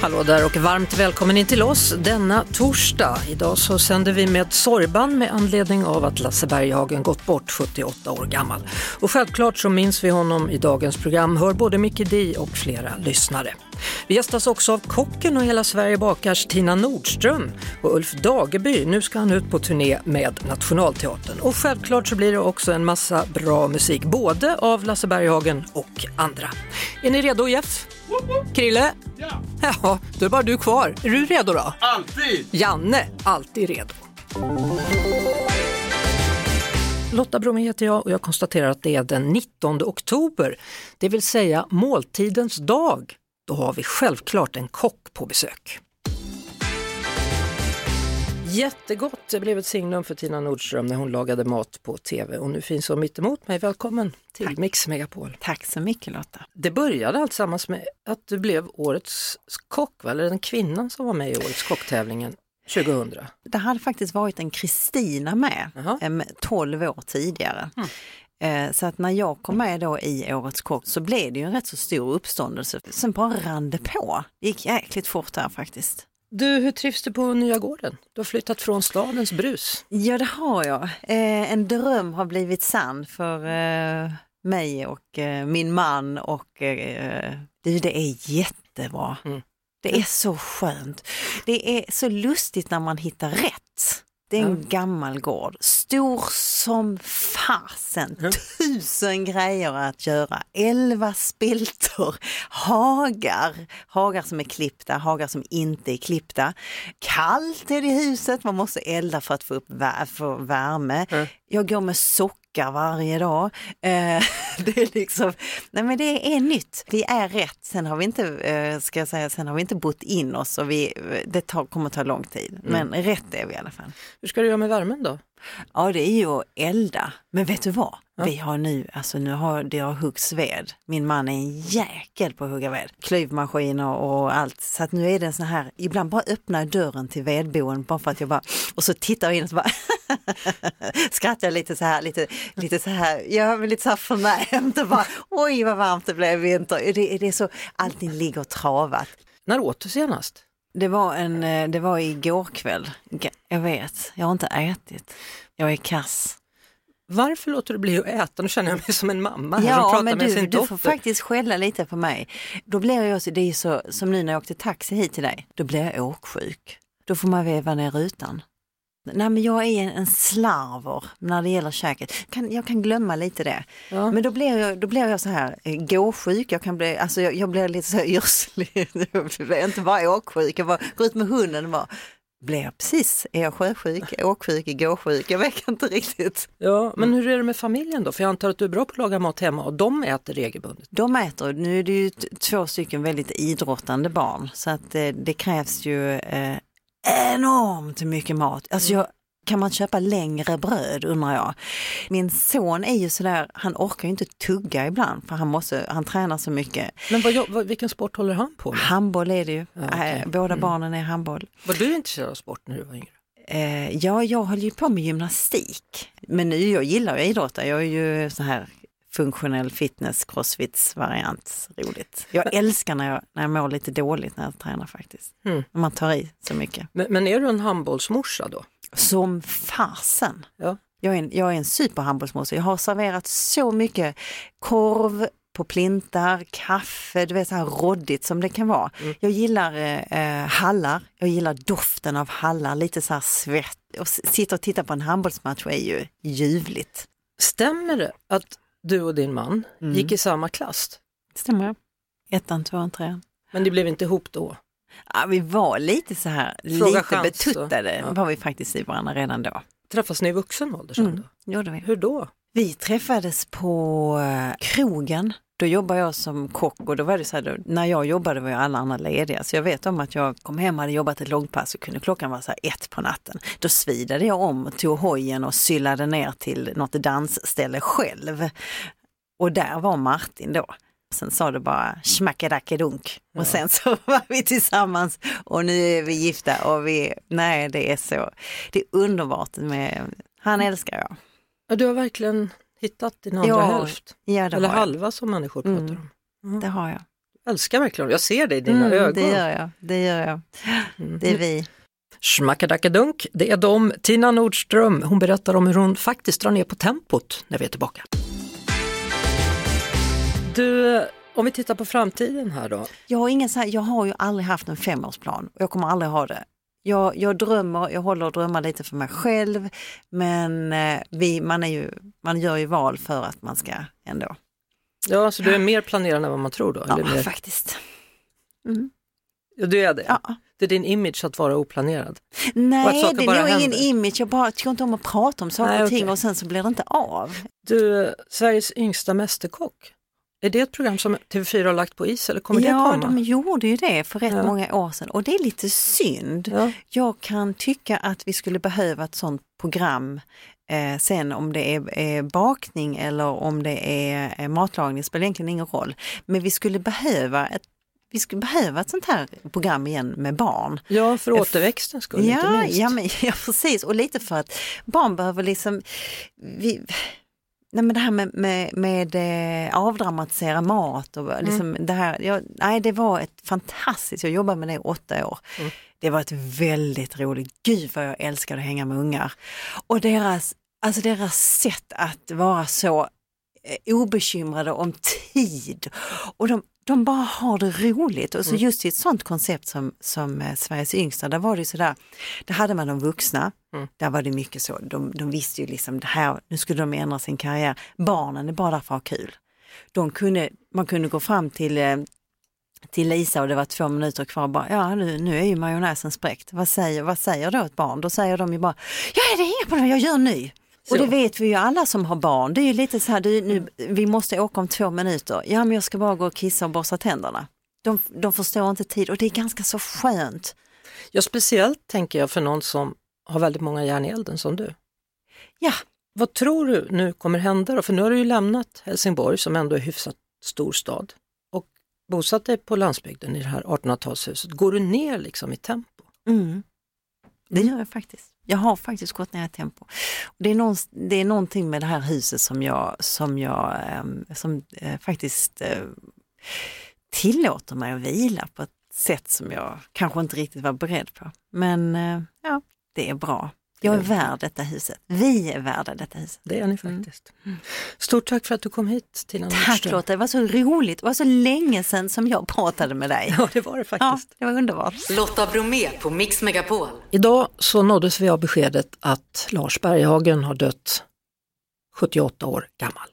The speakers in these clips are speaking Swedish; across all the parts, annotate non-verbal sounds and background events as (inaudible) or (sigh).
Hallå där och varmt välkommen in till oss denna torsdag. Idag så sänder vi med sorgband med anledning av att Lasse Berghagen gått bort 78 år gammal. Och självklart så minns vi honom i dagens program, hör både Micke Di och flera lyssnare. Vi gästas också av kocken och Hela Sverige bakars Tina Nordström och Ulf Dageby. Nu ska han ut på turné med Nationalteatern. Och självklart så blir det också en massa bra musik, både av Lasse Berghagen och andra. Är ni redo Jeff? Krille? Ja. (laughs) Ja, då är bara du kvar. Är du redo då? Alltid! Janne, alltid redo. Lotta Bromé heter jag och jag konstaterar att det är den 19 oktober, det vill säga måltidens dag. Då har vi självklart en kock på besök. Jättegott, det blev ett signum för Tina Nordström när hon lagade mat på tv och nu finns hon mitt emot mig. Välkommen till Tack. Mix Megapol. Tack så mycket Lotta. Det började alltsammans med att du blev årets kock, eller den kvinnan som var med i årets kocktävlingen 2000. Det hade faktiskt varit en Kristina med, Jaha. em, 12 år tidigare. Eh, Så att när jag kom med då i Årets kock så blev det ju en rätt så stor uppståndelse. Sen bara rann det på. Det gick jäkligt fort här faktiskt. Du, hur trivs du på nya gården? Du har flyttat från stadens brus. Ja det har jag. Eh, en dröm har blivit sann för eh, mig och eh, min man och eh, du, det är jättebra. Mm. Det är så skönt. Det är så lustigt när man hittar rätt. Det är en gammal gård, stor som fasen, tusen grejer att göra, elva spiltor, hagar, hagar som är klippta, hagar som inte är klippta. Kallt är det i huset, man måste elda för att få upp vär- få värme. Jag går med sockar varje dag. Eh, (laughs) det är liksom, nej men det är nytt, vi är rätt. Sen har vi inte, eh, ska jag säga, sen har vi inte bott in oss och vi, det tar, kommer ta lång tid. Men rätt är vi i alla fall. Hur ska du göra med värmen då? Ja, det är ju att elda. Men vet du vad? Vi har nu, alltså nu har det har huggts ved. Min man är en jäkel på att hugga ved. Klyvmaskiner och allt. Så att nu är det en sån här, ibland bara öppnar jag dörren till vedboen bara för att jag bara, och så tittar jag in och så bara (laughs) skrattar jag lite så här, lite, lite så här, ja men lite så här förnämt och bara, oj vad varmt det blev i vinter. Det, det är så, allting ligger travat. När åt du senast? Det var, en, eh, det var igår kväll. Jag vet, jag har inte ätit. Jag är kass. Varför låter du bli att äta? Nu känner jag mig som en mamma här som Ja, pratar men med du, sin du dotter. får faktiskt skälla lite på mig. Då blir jag så, det är så, som nu när jag åkte taxi hit till dig, då blir jag åksjuk. Då får man veva ner rutan. Nej men jag är en, slarver när det gäller käket. Kan, jag kan glömma lite det. Ja. Men då blir, jag, då blir jag så här eh, gåsjuk, jag, kan bli, alltså jag, jag blir lite så här yrslig. (laughs) Jag blir inte bara åksjuk, jag bara går ut med hunden och bara, blir jag precis, är jag sjösjuk, (laughs) åksjuk, gåsjuk? Jag vet inte riktigt. Ja, men hur är det med familjen då? För jag antar att du är bra på att laga mat hemma och de äter regelbundet. De äter, nu är det ju två stycken väldigt idrottande barn så att eh, det krävs ju eh, enormt mycket mat. Alltså jag, kan man köpa längre bröd undrar jag. Min son är ju sådär, han orkar ju inte tugga ibland för han, måste, han tränar så mycket. Men vad, vad, vilken sport håller han på med? Handboll är det ju, Ja, okej. Eh, båda barnen är handboll. Var du intresserad av sport när du var yngre? Eh, ja, jag höll ju på med gymnastik. Men nu, jag gillar ju idrotta. Jag är ju så här funktionell fitness, crossfits variant, roligt. Jag älskar när jag, när jag mår lite dåligt när jag tränar faktiskt. Mm. När man tar i så mycket. Men, men är du en handbollsmorsa då? Som fasen. Ja. Jag är en, jag är en superhandbollsmorsa. Jag har serverat så mycket korv på plintar, kaffe, du vet så här råddigt som det kan vara. Jag gillar eh, hallar, jag gillar doften av hallar, lite så här svett. Och sitta och titta på en handbollsmatch är ju ljuvligt. Stämmer det att du och din man Mm. gick i samma klass? Stämmer Ettan, tvåan, trean. Men det blev inte ihop då? Ja, vi var lite så här, Fråga lite chans, betuttade. Ja. var vi faktiskt i varandra redan då. träffas ni i vuxen ålder sen Mm, då? gjorde vi. Hur då? Vi träffades på eh, krogen. Då jobbade jag som kock och då var det så här, när jag jobbade var ju alla andra lediga. Så jag vet om att jag kom hem och hade jobbat ett långpass och kunde klockan vara så här ett på natten. Då svidade jag om tog hojen och syllade ner till något dansställe själv. Och där var Martin då. Sen sa det bara schmackedackedunk och sen så (laughs) var vi tillsammans och nu är vi gifta och vi, nej det är så, det är underbart med, han älskar jag. Ja, du har verkligen hittat din andra Ja, hälft. Ja Eller jag. halva som människor pratar Mm. om. Det har jag. Jag älskar verkligen Jag ser det i dina Mm, ögon. Det gör jag, det gör jag. Det är vi. Schmackadackedunk, det är de. Tina Nordström, hon berättar om hur hon faktiskt drar ner på tempot när vi är tillbaka. Du, om vi tittar på framtiden här då. Jag har, ingen så här, jag har ju aldrig haft en femårsplan och jag kommer aldrig ha det. Jag, jag drömmer, jag håller och drömmer lite för mig själv men eh, vi, man, är ju, man gör ju val för att man ska ändå. Ja, så du är mer planerande än vad man tror då? Ja, mer... faktiskt. Ja, du är det? Ja. Det är din image att vara oplanerad? Nej, det är nog ingen image, jag bara tycker inte om att prata om saker och ting okej. och sen så blir det inte av. Du, Sveriges yngsta mästerkock, är det ett program som TV4 har lagt på is eller kommer det ja, komma? de gjorde ju det för rätt Ja. många år sedan och det är lite synd. Ja. Jag kan tycka att vi skulle behöva ett sånt program eh, sen om det är eh, bakning eller om det är eh, matlagning spelar egentligen ingen roll. Men vi skulle behöva ett vi skulle behöva ett sånt här program igen med barn. ja, för återväxtens skull inte Ja, minst. ja, men, (laughs) ja, precis. Och lite för att barn behöver liksom... Vi, nej, men det här med, med, med eh, avdramatisera mat och liksom det här. Ja, nej, det var ett fantastiskt, jag jobbade med det i åtta år. Det var ett väldigt roligt, gud vad jag älskade att hänga med ungar. Och deras, alltså deras sätt att vara så obekymrade om tid. Och de, de bara har det roligt. Och så just i ett sånt koncept som, som eh, Sveriges yngsta, där var det sådär, där hade man de vuxna, där var det mycket så, de, de visste ju liksom det här, nu skulle de ändra sin karriär. Barnen är bara där för att ha kul. De kunde, man kunde gå fram till eh, till Lisa och det var två minuter kvar bara, ja nu, nu är ju majonnäsen spräckt. Vad säger, vad säger då ett barn? Då säger de ju bara, ja det är inga problem, jag gör en ny. Och det vet vi ju alla som har barn. Det är ju lite så här, du, nu, vi måste åka om två minuter. Ja men jag ska bara gå och kissa och borsta tänderna. De, de förstår inte tid och det är ganska så skönt. Ja, speciellt tänker jag för någon som har väldigt många järn i elden som du. Ja, Vad tror du nu kommer hända då? För nu har du ju lämnat Helsingborg som ändå är hyfsat stor stad och bosatt dig på landsbygden i det här 1800-talshuset. Går du ner liksom i tempo? mm. det gör jag faktiskt. Jag har faktiskt gått ner i tempo. Det är, någon, det är någonting med det här huset som jag, som jag ehm, som, eh, faktiskt eh, tillåter mig att vila på ett sätt som jag kanske inte riktigt var beredd på. Men eh, ja, det är bra. Jag är värd detta huset. Vi är värda detta huset. Det är ni faktiskt. Stort tack för att du kom hit Tina Tack. Lotta, det var så roligt. Det var så länge sedan som jag pratade med dig. Ja, det var det Ja, faktiskt. det var underbart. Lotta Bromé på Mix Megapol. Idag så nåddes vi av beskedet att Lars Berghagen har dött 78 år gammal.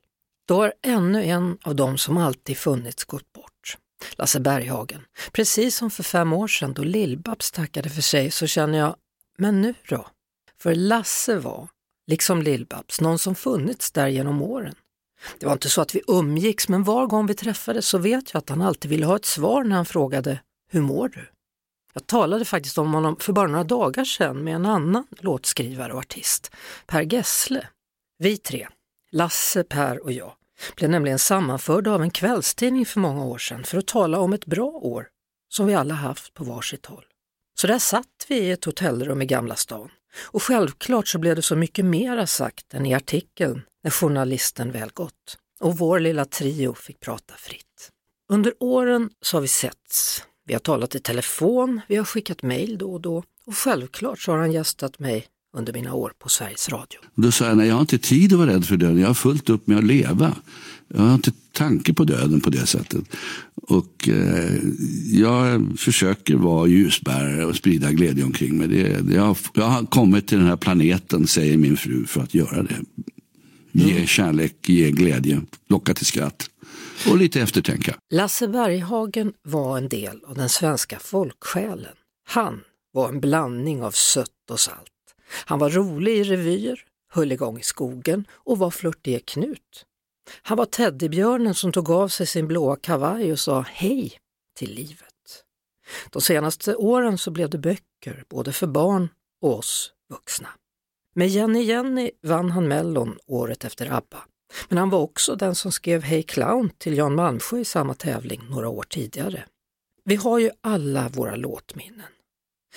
Då har ännu en av dem som alltid funnits gått bort. Lasse Berghagen. Precis som för fem år sedan då Lill-Babs tackade för sig så känner jag, men nu då? För Lasse var, liksom Lill-Babs, någon som funnits där genom åren. Det var inte så att vi umgicks, men var gång vi träffades så vet jag att han alltid ville ha ett svar när han frågade, hur mår du? Jag talade faktiskt om honom för bara några dagar sedan med en annan låtskrivare och artist, Per Gessle. Vi tre, Lasse, Per och jag, blev nämligen sammanförda av en kvällstidning för många år sedan för att tala om ett bra år som vi alla haft på varsitt håll. Så där satt vi i ett hotellrum i Gamla stan. Och självklart så blev det så mycket mera sagt än i artikeln när journalisten väl gått. Och vår lilla trio fick prata fritt. Under åren så har vi setts. Vi har talat i telefon, vi har skickat mejl då och då och självklart så har han gästat mig under mina år på Sveriges Radio. Då sa jag, nej jag har inte tid att vara rädd för döden, jag har fullt upp med att leva. Jag har inte tanke på döden på det sättet. Och eh, jag försöker vara ljusbärare och sprida glädje omkring mig. Det, det, jag, har, jag har kommit till den här planeten, säger min fru, för att göra det. Ge kärlek, ge glädje, locka till skratt och lite eftertänka. Lasse Berghagen var en del av den svenska folksjälen. Han var en blandning av sött och salt. Han var rolig i revyer, höll igång i skogen och var flörtig Knut. Han var teddybjörnen som tog av sig sin blåa kavaj och sa hej till livet. De senaste åren så blev det böcker, både för barn och oss vuxna. Med Jenny Jenny vann han Mellon året efter ABBA. Men han var också den som skrev Hej Clown till Jan Malmsjö i samma tävling några år tidigare. Vi har ju alla våra låtminnen.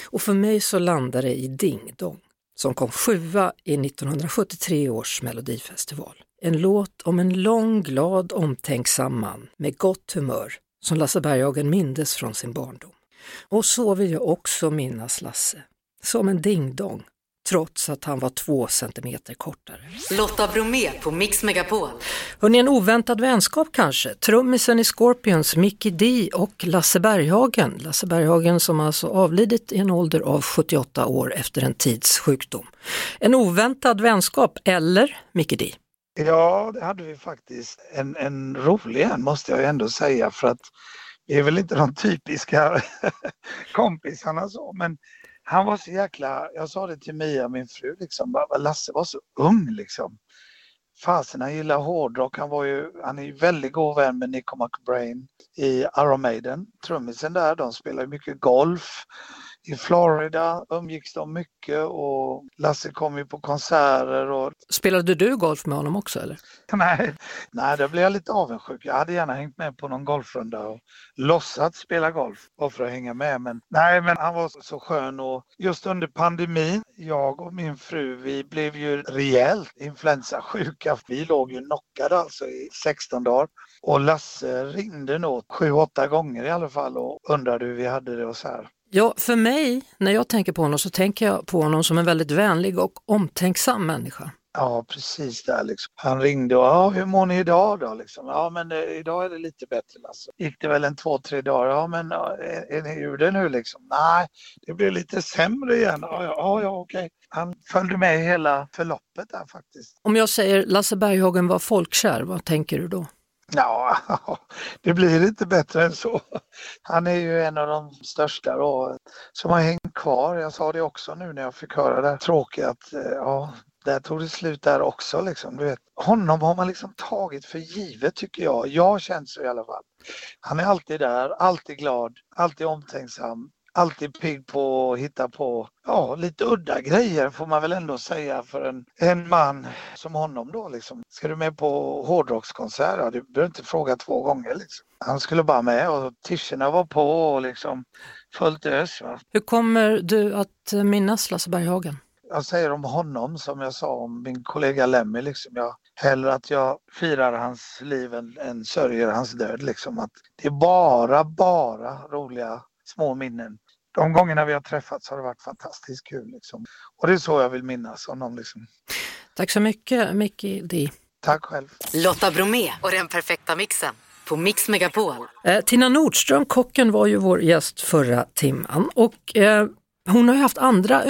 Och för mig så landar det i Ding Dong som kom sjua i 1973 års melodifestival. En låt om en lång, glad, omtänksam man med gott humör som Lasse Berghagen mindes från sin barndom. Och så vill jag också minnas Lasse, som en dingdong, trots att han var två centimeter kortare. Lotta Bromé på Mix Megapol. Hörrni, en oväntad vänskap kanske. Trummisen i Scorpions, Mickey D och Lasse Berghagen. Lasse Berghagen som alltså avlidit i en ålder av 78 år efter en tids sjukdom. En oväntad vänskap, eller Mickey D? Ja, det hade vi faktiskt. En, en rolig en måste jag ändå säga för att vi är väl inte de typiska (laughs) kompisarna så, men han var så jäkla, jag sa det till Mia, min fru, liksom, bara, Lasse var så ung liksom. Fasen, han gillar hårdrock. Han, var ju, han är ju väldigt god vän med Nico McBrain i Iron Maiden. Trummisen där, de spelar mycket golf. I Florida umgicks de mycket och Lasse kom ju på konserter. Och... Spelade du golf med honom också eller? Nej, nej, där blev jag lite avundsjuk. Jag hade gärna hängt med på någon golfrunda och låtsats spela golf bara för att hänga med. Men nej, men han var så skön och just under pandemin, jag och min fru, vi blev ju rejält influensasjuka. Vi låg ju knockade alltså i 16 dagar. Och Lasse ringde nog sju, åtta gånger i alla fall och undrade hur vi hade det och så här. Ja, för mig, när jag tänker på honom så tänker jag på honom som en väldigt vänlig och omtänksam människa. Ja, precis där liksom. Han ringde och ja, hur mår ni idag då? Liksom. Ja, men det, idag är det lite bättre Lasse. Gick det väl en två, tre dagar. Ja, men är, är ni ur det nu liksom? Nej, det blir lite sämre igen. Ja, ja, ja okej. Han följde med hela förloppet där faktiskt. Om jag säger Lasse Berghagen var folkkär, vad tänker du då? Ja, (laughs) det blir inte bättre än så. Han är ju en av de största då, som har hängt kvar. Jag sa det också nu när jag fick höra det tråkiga att eh, ja, där tog det slut där också. Liksom. Du vet, honom har man liksom tagit för givet tycker jag. Jag känner så i alla fall. Han är alltid där, alltid glad, alltid omtänksam, alltid pigg på att hitta på ja, lite udda grejer får man väl ändå säga för en, en man som honom då. Liksom. Ska du med på hårdrockskonsert? Ja, du behöver inte fråga två gånger. Liksom. Han skulle bara med och tischerna var på och liksom fullt ös. Va? Hur kommer du att minnas Lasse Berghagen? jag säger om honom som jag sa om min kollega Lemmy. Liksom. Jag, hellre att jag firar hans liv än, än sörjer hans död. Liksom. Att det är bara, bara roliga små minnen. De gångerna vi har träffats har det varit fantastiskt kul. Liksom. Och det är så jag vill minnas honom. Liksom. Tack så mycket Micke D. Tack själv. Lotta Bromé och den perfekta mixen på Mix Megapol. Eh, Tina Nordström, kocken, var ju vår gäst förra timman och eh, hon har ju haft andra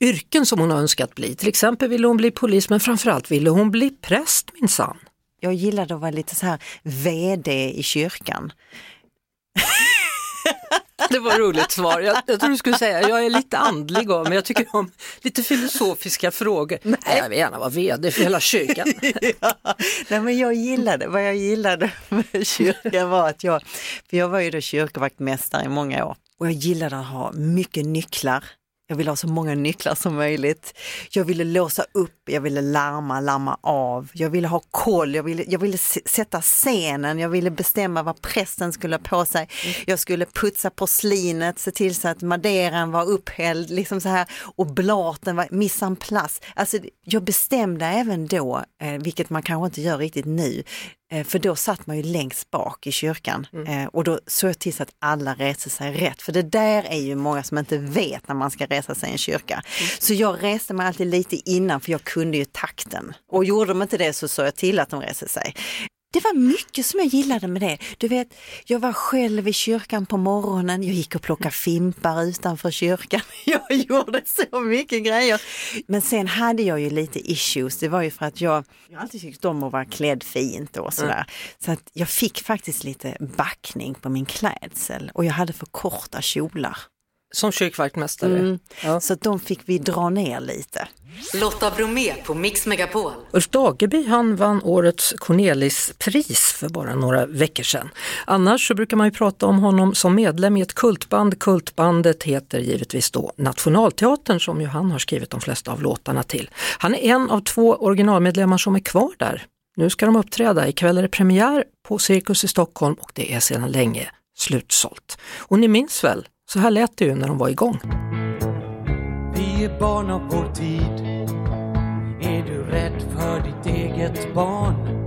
yrken som hon har önskat bli. Till exempel ville hon bli polis men framförallt ville hon bli präst minsann. Jag gillade att vara lite så här VD i kyrkan. Det var ett roligt svar. Jag, jag tror du skulle säga jag är lite andlig av men jag tycker om lite filosofiska frågor. Nej. Jag vill gärna vara VD för hela kyrkan. (laughs) ja. Nej, men jag gillade, vad jag gillade med kyrkan var att jag, för jag var ju då kyrkovaktmästare i många år och jag gillade att ha mycket nycklar. Jag ville ha så många nycklar som möjligt. Jag ville låsa upp, jag ville larma, larma av. Jag ville ha koll, jag ville, jag ville sätta scenen, jag ville bestämma vad prästen skulle ha på sig. Jag skulle putsa porslinet, se till så att maderan var upphälld, liksom så här, och blaten var mise en place. Alltså, jag bestämde även då, eh, vilket man kanske inte gör riktigt nu, för då satt man ju längst bak i kyrkan mm. Eh, och då såg jag till så att alla reste sig rätt. För det där är ju många som inte vet när man ska resa sig i en kyrka. Mm. Så jag reste mig alltid lite innan för jag kunde ju takten. Och gjorde de inte det så såg jag till att de reste sig det var mycket som jag gillade med det. Du vet, jag var själv i kyrkan på morgonen, jag gick och plockade fimpar utanför kyrkan. (laughs) Jag gjorde så mycket grejer. Men sen hade jag ju lite issues, det var ju för att jag, jag alltid tyckt om att vara klädd fint och sådär. Mm. Så att jag fick faktiskt lite backning på min klädsel och jag hade för korta kjolar som kyrkvaktmästare. Mm. Ja. Så de fick vi dra ner lite. Lotta Bromé på Mix Megapol. Ulf Dageby han vann årets Cornelispris för bara några veckor sedan. Annars så brukar man ju prata om honom som medlem i ett kultband. Kultbandet heter givetvis då Nationalteatern som ju han har skrivit de flesta av låtarna till. Han är en av två originalmedlemmar som är kvar där. Nu ska de uppträda, ikväll är det premiär på Cirkus i Stockholm och det är sedan länge slutsålt. Och ni minns väl, så här lät det ju när de var igång. Vi är barn av vår tid Är du rädd för ditt eget barn?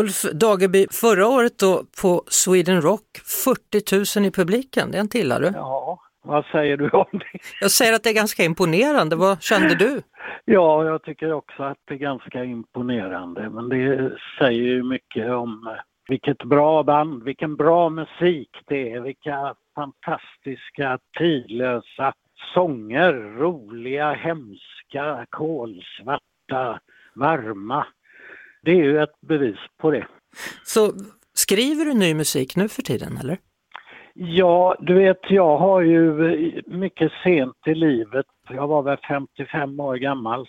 Ulf Dageby, förra året då på Sweden Rock, 40 000 i publiken, den gillar du? Ja, vad säger du om det? Jag säger att det är ganska imponerande, vad kände du? Ja, jag tycker också att det är ganska imponerande. Men det säger ju mycket om eh, vilket bra band, vilken bra musik det är, vilka fantastiska, tidlösa sånger. Roliga, hemska, kolsvarta, varma. Det är ju ett bevis på det. Så skriver du ny musik nu för tiden eller? Ja, du vet, jag har ju mycket sent i livet, jag var väl 55 år gammal,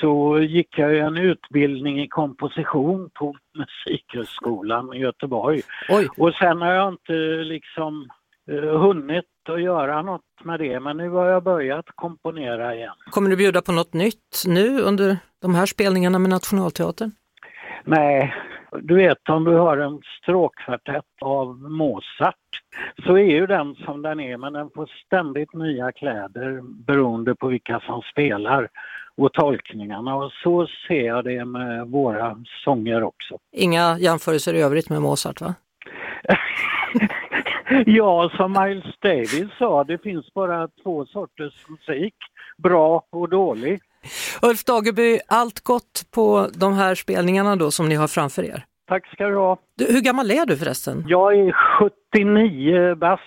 så gick jag en utbildning i komposition på Musikhögskolan i Göteborg. Oj. Och sen har jag inte liksom eh, hunnit att göra något med det, men nu har jag börjat komponera igen. Kommer du bjuda på något nytt nu under de här spelningarna med Nationalteatern? Nej, du vet om du har en stråkkvartett av Mozart så är ju den som den är men den får ständigt nya kläder beroende på vilka som spelar och tolkningarna och så ser jag det med våra sånger också. Inga jämförelser i övrigt med Mozart va? (laughs) Ja, som Miles Davis sa, det finns bara två sorters musik, bra och dålig. Ulf Dageby, allt gott på de här spelningarna då som ni har framför er. Tack ska du ha. Du, hur gammal är du förresten? Jag är 79 bast.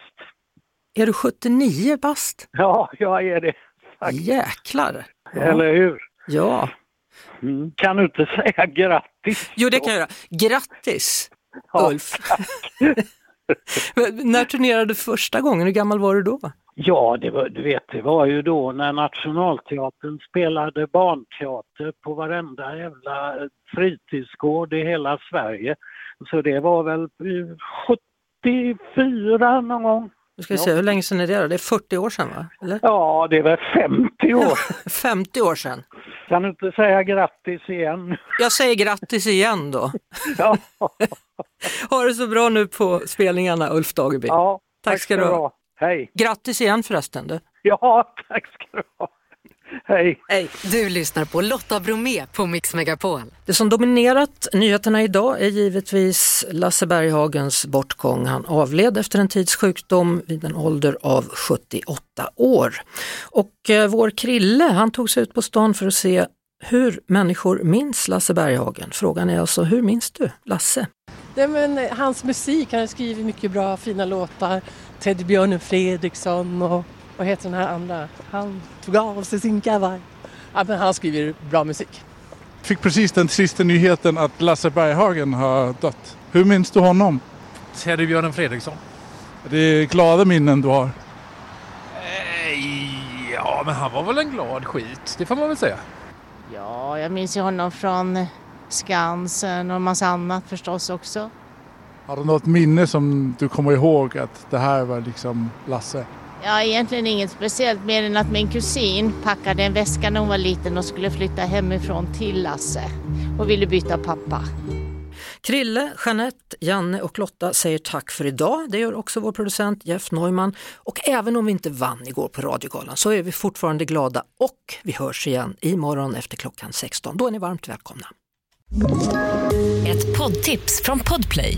Är du 79 bast? Ja, jag är det. Tack. Jäklar! Ja. Eller hur? Ja. Mm. Kan du inte säga grattis? Jo, det kan jag göra. Grattis Ja, Ulf! (laughs) När turnerade du första gången? Hur gammal var du då? Ja, det var, du vet, det var ju då när Nationalteatern spelade barnteater på varenda jävla eh, fritidsgård i hela Sverige. Så det var väl eh, 74 någon gång. Nu ska vi se, hur länge sedan är det då? Det är 40 år sedan va? Eller? Ja, det var 50 år. (laughs) 50 år sedan. Kan du inte säga grattis igen? Jag säger grattis igen då. (laughs) Ja, (laughs) Ha det så bra nu på spelningarna Ulf Dageby. ja Tack ska du ha. Hej! Grattis igen förresten du. Ja, tack ska du ha. Hej! Hej. Du lyssnar på Lotta Bromé på Mix Megapol. Det som dominerat nyheterna idag är givetvis Lasse Berghagens bortgång. Han avled efter en tids sjukdom vid en ålder av 78 år. Och eh, vår Krille, han tog sig ut på stan för att se hur människor minns Lasse Berghagen. Frågan är alltså, hur minns du Lasse? Nej, men eh, hans musik, han har skrivit mycket bra fina låtar. Teddybjörnen Fredriksson och vad heter den här andra? Han tog av sig sin kavaj. Ja, men han skriver bra musik. Fick precis den trista nyheten att Lasse Berghagen har dött. Hur minns du honom? Teddybjörnen Fredriksson. Det är glada minnen du har. Eh, Ja, men han var väl en glad skit, det får man väl säga. Ja, jag minns ju honom från Skansen och en massa annat förstås också. Har du något minne som du kommer ihåg att det här var liksom Lasse? Ja, egentligen inget speciellt mer än att min kusin packade en väska när hon var liten och skulle flytta hemifrån till Lasse och ville byta pappa. Krille, Jeanette, Janne och Lotta säger tack för idag. Det gör också vår producent Jeff Neumann. Och även om vi inte vann igår på Radiogalan så är vi fortfarande glada och vi hörs igen imorgon efter klockan 16. Då är ni varmt välkomna. Ett poddtips från Podplay.